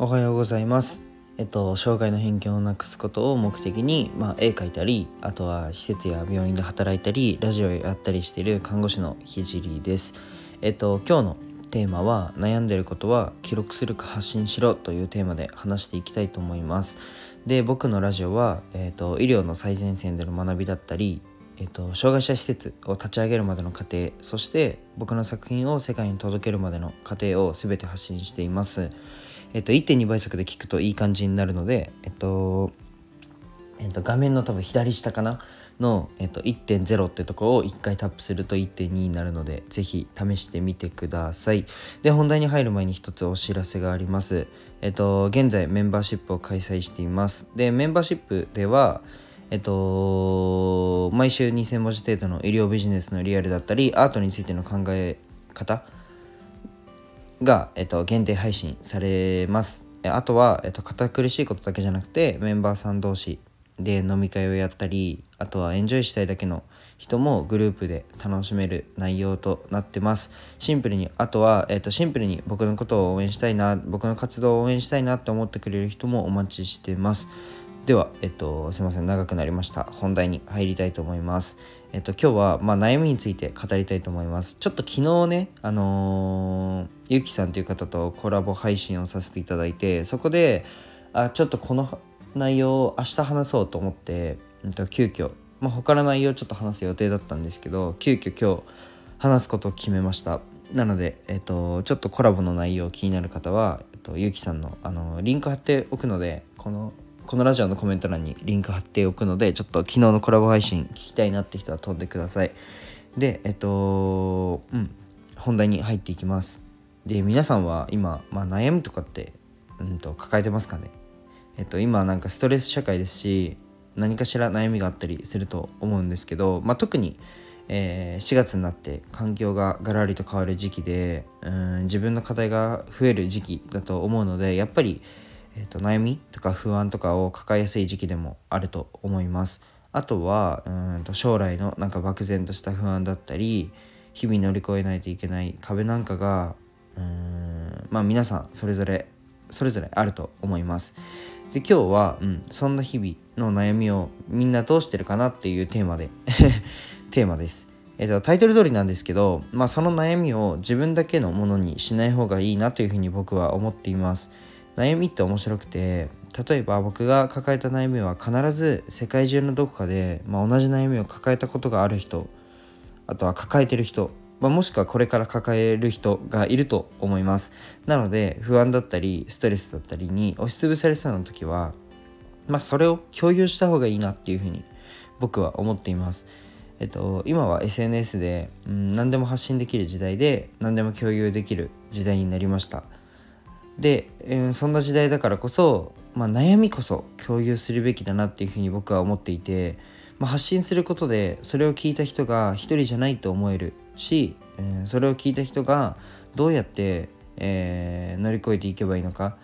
おはようございます。えっと、障害の偏見をなくすことを目的に、まあ、絵描いたりあとは施設や病院で働いたりラジオやったりしている看護師のひじりです。えっと、今日のテーマは「悩んでることは記録するか発信しろ」というテーマで話していきたいと思います。で僕のラジオは、えっと、医療の最前線での学びだったりえっと、障害者施設を立ち上げるまでの過程そして僕の作品を世界に届けるまでの過程を全て発信しています。えっと、1.2倍速で聞くといい感じになるので、えっとえっと、画面の多分左下かな？の、えっと、1.0ってとこを1回タップすると1.2になるのでぜひ試してみてください。で本題に入る前に一つお知らせがあります。えっと現在メンバーシップを開催しています。でメンバーシップではえっと毎週2000文字程度の医療ビジネスのリアルだったりアートについての考え方が、えっと、限定配信されます。あとは、えっと、堅苦しいことだけじゃなくてメンバーさん同士で飲み会をやったりあとはエンジョイしたいだけの人もグループで楽しめる内容となってます。シンプルにあとは、えっと、シンプルに僕のことを応援したいな僕の活動を応援したいなって思ってくれる人もお待ちしてます。では、えっと、すいません。長くなりました。本題に入りたいと思います。えっと今日は、まあ、悩みについて語りたいと思います。ちょっと昨日ねあのー、ゆきさんという方とコラボ配信をさせていただいてそこであちょっとこの内容を明日話そうと思って、えっと、急遽まあ、他の内容をちょっと話す予定だったんですけど急遽今日話すことを決めました。なので、えっと、ちょっとコラボの内容気になる方は、えっと、ゆうきさんのあのリンク貼っておくのでこのこのラジオのコメント欄にリンク貼っておくのでちょっと昨日のコラボ配信聞きたいなって人は飛んでください。でえっとうん本題に入っていきます。で皆さんは今、まあ、悩みとかって、うん、と抱えてますかね？えっと今なんかストレス社会ですし何かしら悩みがあったりすると思うんですけど、まあ、特に、えー、4月になって環境がガラリと変わる時期でうん自分の課題が増える時期だと思うのでやっぱり、えーと、悩みとか不安とかを抱えやすい時期でもあると思います。あとはうんと将来のなんか漠然とした不安だったり日々乗り越えないといけない壁なんかがうんまあ皆さんそれぞれそれぞれあると思います。で今日は、うん、そんな日々の悩みをみんなどうしてるかなっていうテーマで テーマです。えっと、タイトル通りなんですけど、まあ、その悩みを自分だけのものにしない方がいいなというふうに僕は思っています。悩みって面白くて例えば僕が抱えた悩みは必ず世界中のどこかで、まあ、同じ悩みを抱えたことがある人あとは抱えてる人、まあ、もしくはこれから抱える人がいると思います。なので不安だったりストレスだったりに押しつぶされそうな時は、まあ、それを共有した方がいいなっていうふうに僕は思っています。えっと、今は SNS で、うん、何でも発信できる時代で何でも共有できる時代になりました。で、えー、そんな時代だからこそ、まあ、悩みこそ共有するべきだなっていうふうに僕は思っていて、まあ、発信することでそれを聞いた人が一人じゃないと思えるし、えー、それを聞いた人がどうやって、えー、乗り越えていけばいいのか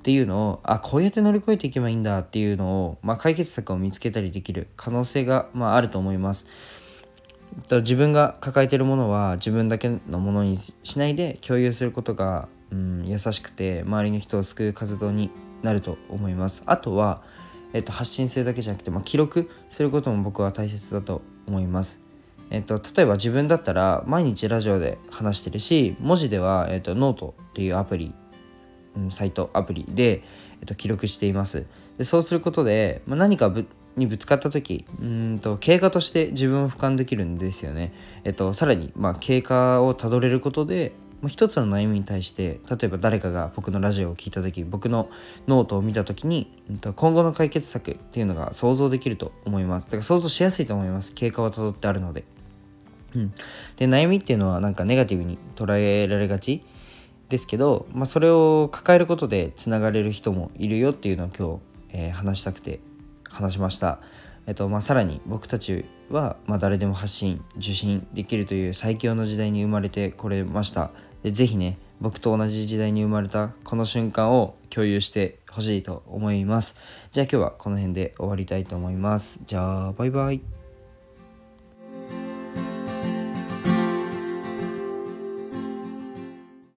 っていうのをあこうやって乗り越えていけばいいんだっていうのを、まあ、解決策を見つけたりできる可能性が、まあ、あると思います。自分が抱えてるものは自分だけのものにしないで共有することがうん、優しくて周りの人を救う活動になると思います。あとは、えっと、発信するだけじゃなくて、まあ、記録することも僕は大切だと思います。えっと、例えば自分だったら毎日ラジオで話してるし文字では、えっと、ノートっていうアプリ、うん、サイトアプリで、えっと、記録しています。でそうすることで、まあ、何かぶにぶつかった時うんと経過として自分を俯瞰できるんですよね、えっと、さらに、まあ、経過をたどれることで一つの悩みに対して例えば誰かが僕のラジオを聞いた時僕のノートを見た時に今後の解決策っていうのが想像できると思います。だから想像しやすいと思います。経過をたどってあるので、うん、で悩みっていうのはなんかネガティブに捉えられがち。ですけど、まあ、それを抱えることでつながれる人もいるよっていうのを今日、えー、話したくて話しました。えっとまあ、さらに僕たちは、まあ、誰でも発信受信できるという最強の時代に生まれてこれました。でぜひね僕と同じ時代に生まれたこの瞬間を共有してほしいと思います。じゃあ今日はこの辺で終わりたいと思います。じゃあバイバイ。